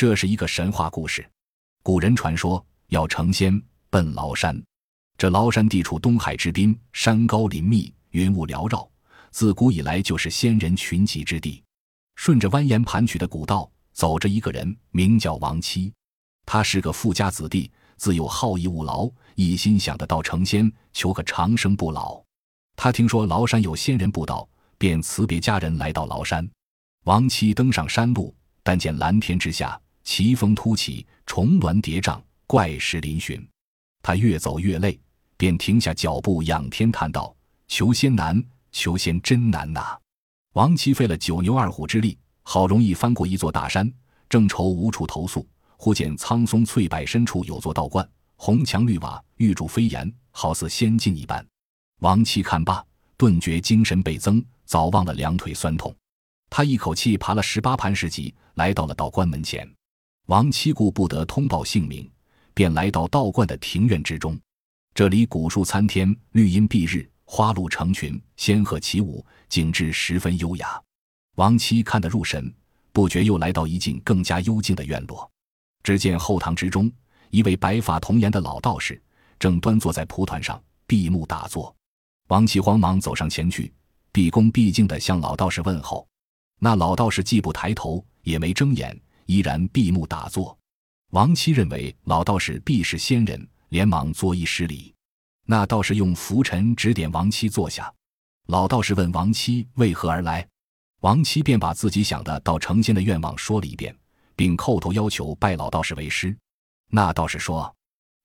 这是一个神话故事。古人传说要成仙奔崂山，这崂山地处东海之滨，山高林密，云雾缭绕，自古以来就是仙人群集之地。顺着蜿蜒盘曲的古道，走着一个人，名叫王七。他是个富家子弟，自幼好逸恶劳，一心想得到成仙，求个长生不老。他听说崂山有仙人布道，便辞别家人来到崂山。王七登上山路，但见蓝天之下奇峰突起，重峦叠嶂，怪石嶙峋。他越走越累，便停下脚步，仰天叹道：“求仙难，求仙真难呐！”王七费了九牛二虎之力，好容易翻过一座大山，正愁无处投宿，忽见苍松翠柏深处有座道观，红墙绿瓦，玉柱飞檐，好似仙境一般。王七看罢，顿觉精神倍增，早忘了两腿酸痛。他一口气爬了十八盘石级，来到了道观门前。王七顾不得通报姓名，便来到道观的庭院之中。这里古树参天，绿荫蔽日，花鹿成群，仙鹤起舞，景致十分优雅。王七看得入神，不觉又来到一进更加幽静的院落。只见后堂之中，一位白发童颜的老道士正端坐在蒲团上闭目打坐。王七慌忙走上前去，毕恭毕敬地向老道士问候。那老道士既不抬头，也没睁眼，依然闭目打坐。王七认为老道士必是仙人，连忙作揖施礼。那道士用拂尘指点王七坐下。老道士问王七为何而来，王七便把自己想的到成仙的愿望说了一遍，并叩头要求拜老道士为师。那道士说：“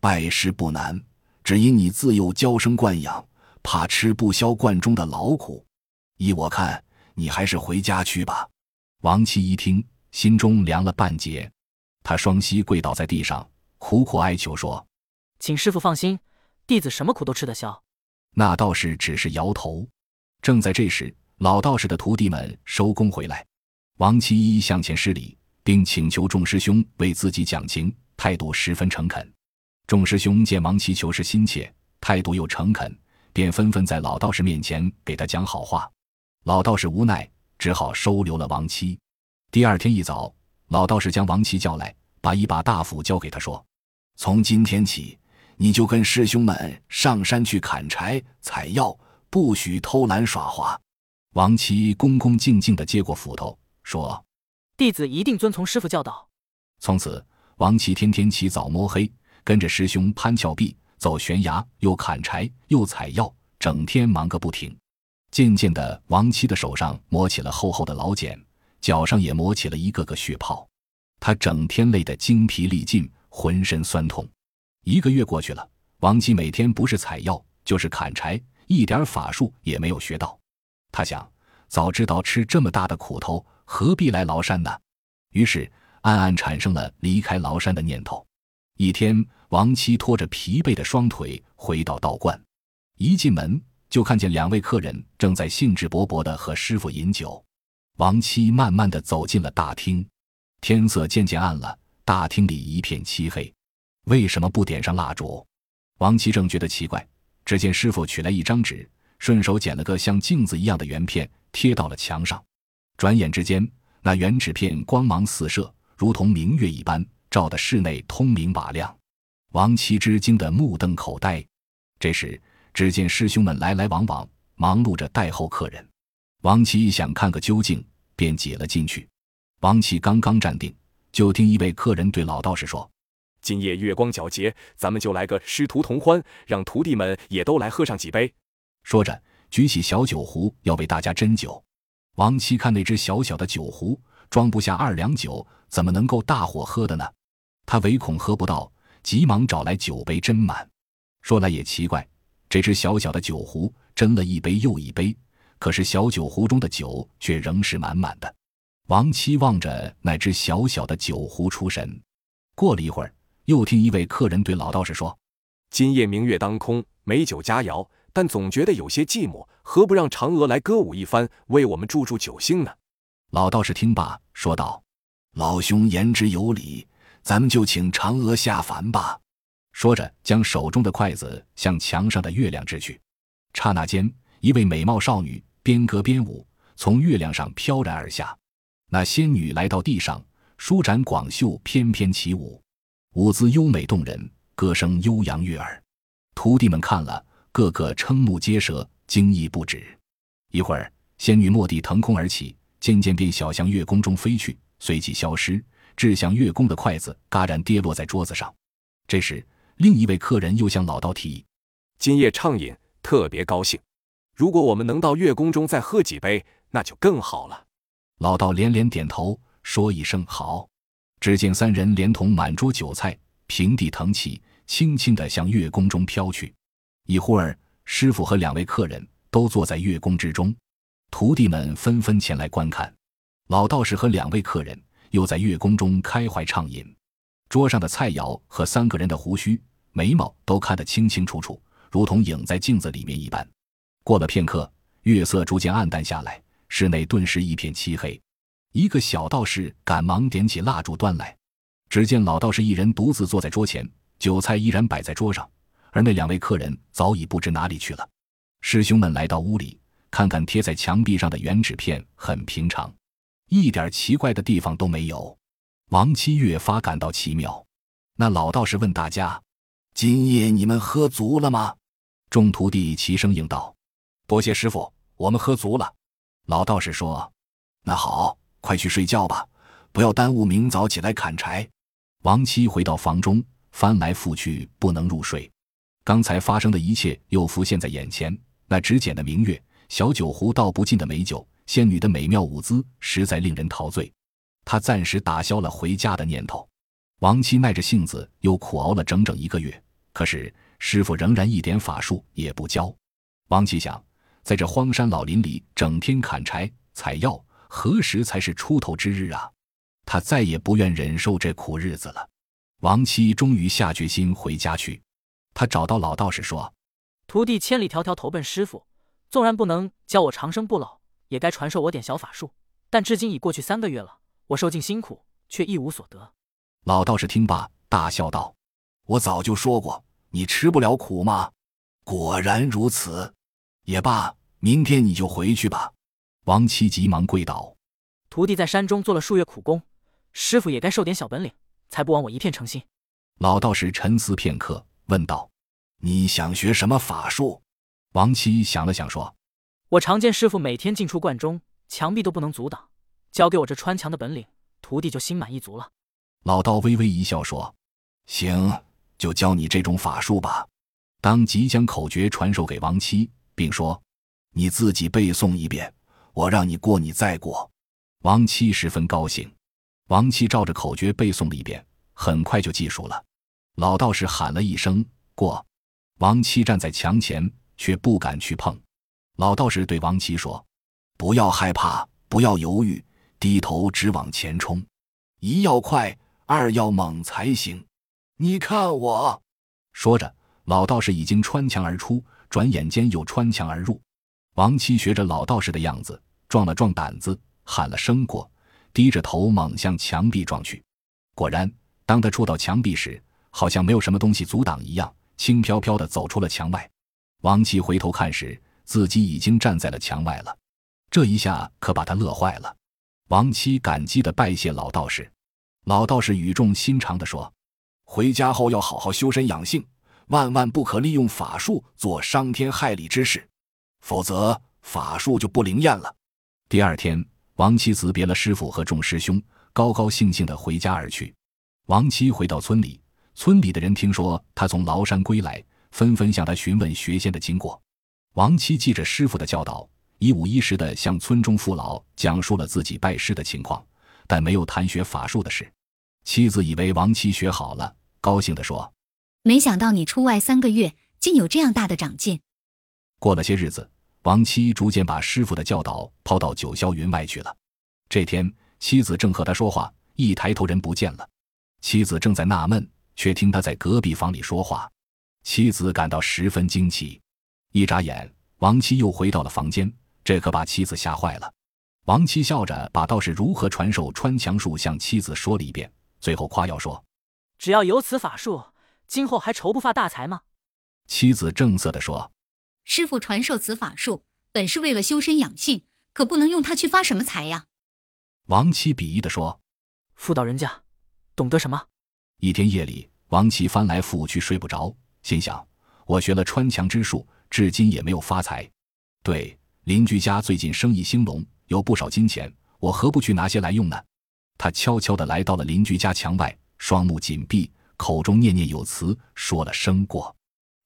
拜师不难，只因你自幼娇生惯养，怕吃不消罐中的劳苦。依我看。”你还是回家去吧。王七一听，心中凉了半截，他双膝跪倒在地上，苦苦哀求说：“请师傅放心，弟子什么苦都吃得消。”那道士只是摇头。正在这时，老道士的徒弟们收工回来，王七一一向前施礼，并请求众师兄为自己讲情，态度十分诚恳。众师兄见王七求是心切，态度又诚恳，便纷纷在老道士面前给他讲好话。老道士无奈，只好收留了王七。第二天一早，老道士将王七叫来，把一把大斧交给他，说：“从今天起，你就跟师兄们上山去砍柴、采药，不许偷懒耍滑。”王七恭恭敬敬地接过斧头，说：“弟子一定遵从师傅教导。”从此，王七天天起早摸黑，跟着师兄攀峭壁、走悬崖，又砍柴又采药，整天忙个不停。渐渐的，王七的手上磨起了厚厚的老茧，脚上也磨起了一个个血泡。他整天累得精疲力尽，浑身酸痛。一个月过去了，王七每天不是采药就是砍柴，一点法术也没有学到。他想，早知道吃这么大的苦头，何必来崂山呢？于是暗暗产生了离开崂山的念头。一天，王七拖着疲惫的双腿回到道观，一进门。就看见两位客人正在兴致勃勃地和师傅饮酒。王七慢慢的走进了大厅，天色渐渐暗了，大厅里一片漆黑。为什么不点上蜡烛？王七正觉得奇怪，只见师傅取来一张纸，顺手捡了个像镜子一样的圆片，贴到了墙上。转眼之间，那圆纸片光芒四射，如同明月一般，照得室内通明瓦亮。王七之惊得目瞪口呆。这时，只见师兄们来来往往，忙碌着待候客人。王七想看个究竟，便挤了进去。王七刚刚站定，就听一位客人对老道士说：“今夜月光皎洁，咱们就来个师徒同欢，让徒弟们也都来喝上几杯。”说着，举起小酒壶要为大家斟酒。王七看那只小小的酒壶，装不下二两酒，怎么能够大伙喝的呢？他唯恐喝不到，急忙找来酒杯斟满。说来也奇怪。这只小小的酒壶斟了一杯又一杯，可是小酒壶中的酒却仍是满满的。王七望着那只小小的酒壶出神。过了一会儿，又听一位客人对老道士说：“今夜明月当空，美酒佳肴，但总觉得有些寂寞，何不让嫦娥来歌舞一番，为我们助助酒兴呢？”老道士听罢，说道：“老兄言之有理，咱们就请嫦娥下凡吧。”说着，将手中的筷子向墙上的月亮掷去。刹那间，一位美貌少女边歌边舞，从月亮上飘然而下。那仙女来到地上，舒展广袖，翩翩起舞，舞姿优美动人，歌声悠扬悦耳。徒弟们看了，个个瞠目结舌，惊异不止。一会儿，仙女蓦地腾空而起，渐渐便小向月宫中飞去，随即消失。掷向月宫的筷子嘎然跌落在桌子上。这时，另一位客人又向老道提议：“今夜畅饮，特别高兴。如果我们能到月宫中再喝几杯，那就更好了。”老道连连点头，说一声好。只见三人连同满桌酒菜平地腾起，轻轻地向月宫中飘去。一会儿，师傅和两位客人都坐在月宫之中，徒弟们纷纷前来观看。老道士和两位客人又在月宫中开怀畅饮。桌上的菜肴和三个人的胡须、眉毛都看得清清楚楚，如同影在镜子里面一般。过了片刻，月色逐渐暗淡下来，室内顿时一片漆黑。一个小道士赶忙点起蜡烛端来，只见老道士一人独自坐在桌前，酒菜依然摆在桌上，而那两位客人早已不知哪里去了。师兄们来到屋里，看看贴在墙壁上的原纸片，很平常，一点奇怪的地方都没有。王七越发感到奇妙。那老道士问大家：“今夜你们喝足了吗？”众徒弟齐声应道：“多谢师傅，我们喝足了。”老道士说：“那好。”快去睡觉吧，不要耽误明早起来砍柴。王七回到房中，翻来覆去不能入睡。刚才发生的一切又浮现在眼前：那只剪的明月，小酒壶倒不尽的美酒，仙女的美妙舞姿，实在令人陶醉。他暂时打消了回家的念头。王七耐着性子又苦熬了整整一个月，可是师傅仍然一点法术也不教。王七想，在这荒山老林里整天砍柴采药。何时才是出头之日啊？他再也不愿忍受这苦日子了。王七终于下决心回家去。他找到老道士说：“徒弟千里迢迢投奔师傅，纵然不能教我长生不老，也该传授我点小法术。但至今已过去三个月了，我受尽辛苦，却一无所得。”老道士听罢，大笑道：“我早就说过，你吃不了苦吗？果然如此。也罢，明天你就回去吧。”王七急忙跪倒：“徒弟在山中做了数月苦工，师傅也该受点小本领，才不枉我一片诚心。”老道士沉思片刻，问道：“你想学什么法术？”王七想了想，说：“我常见师傅每天进出观中，墙壁都不能阻挡，教给我这穿墙的本领，徒弟就心满意足了。”老道微微一笑，说：“行，就教你这种法术吧。”当即将口诀传授给王七，并说：“你自己背诵一遍。”我让你过，你再过。王七十分高兴。王七照着口诀背诵了一遍，很快就记熟了。老道士喊了一声“过”，王七站在墙前，却不敢去碰。老道士对王七说：“不要害怕，不要犹豫，低头直往前冲。一要快，二要猛才行。你看我。”说着，老道士已经穿墙而出，转眼间又穿墙而入。王七学着老道士的样子，壮了壮胆子，喊了声“过”，低着头猛向墙壁撞去。果然，当他触到墙壁时，好像没有什么东西阻挡一样，轻飘飘地走出了墙外。王七回头看时，自己已经站在了墙外了。这一下可把他乐坏了。王七感激地拜谢老道士。老道士语重心长地说：“回家后要好好修身养性，万万不可利用法术做伤天害理之事。”否则法术就不灵验了。第二天，王七辞别了师傅和众师兄，高高兴兴地回家而去。王七回到村里，村里的人听说他从崂山归来，纷纷向他询问学仙的经过。王七记着师傅的教导，一五一十地向村中父老讲述了自己拜师的情况，但没有谈学法术的事。妻子以为王七学好了，高兴地说：“没想到你出外三个月，竟有这样大的长进。”过了些日子。王七逐渐把师傅的教导抛到九霄云外去了。这天，妻子正和他说话，一抬头人不见了。妻子正在纳闷，却听他在隔壁房里说话。妻子感到十分惊奇。一眨眼，王七又回到了房间，这可把妻子吓坏了。王七笑着把道士如何传授穿墙术向妻子说了一遍，最后夸耀说：“只要有此法术，今后还愁不发大财吗？”妻子正色地说。师傅传授此法术，本是为了修身养性，可不能用它去发什么财呀。王七鄙夷地说：“妇道人家懂得什么？一天夜里，王七翻来覆去睡不着，心想：我学了穿墙之术，至今也没有发财。对，邻居家最近生意兴隆，有不少金钱，我何不去拿些来用呢？他悄悄地来到了邻居家墙外，双目紧闭，口中念念有词，说了声过，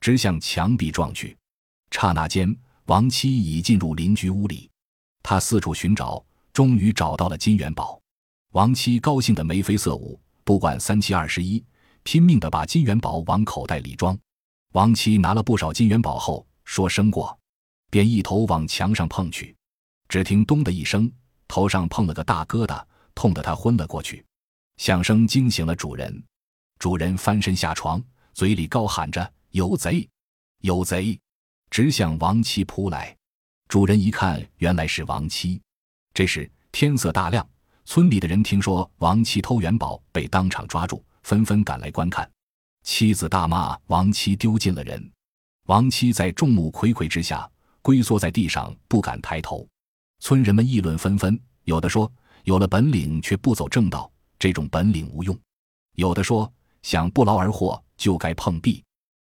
直向墙壁撞去。刹那间，王七已进入邻居屋里。他四处寻找，终于找到了金元宝。王七高兴得眉飞色舞，不管三七二十一，拼命地把金元宝往口袋里装。王七拿了不少金元宝后，说声过，便一头往墙上碰去。只听“咚”的一声，头上碰了个大疙瘩。痛得他昏了过去，响声惊醒了主人。主人翻身下床，嘴里高喊着：“有贼，有贼！”直向王七扑来。主人一看，原来是王七。这时天色大亮，村里的人听说王七偷元宝，被当场抓住，纷纷赶来观看。妻子大骂王七丢尽了人。王七在众目睽睽之下龟缩在地上，不敢抬头。村人们议论纷纷，有的说。有了本领却不走正道，这种本领无用。有的说想不劳而获就该碰壁。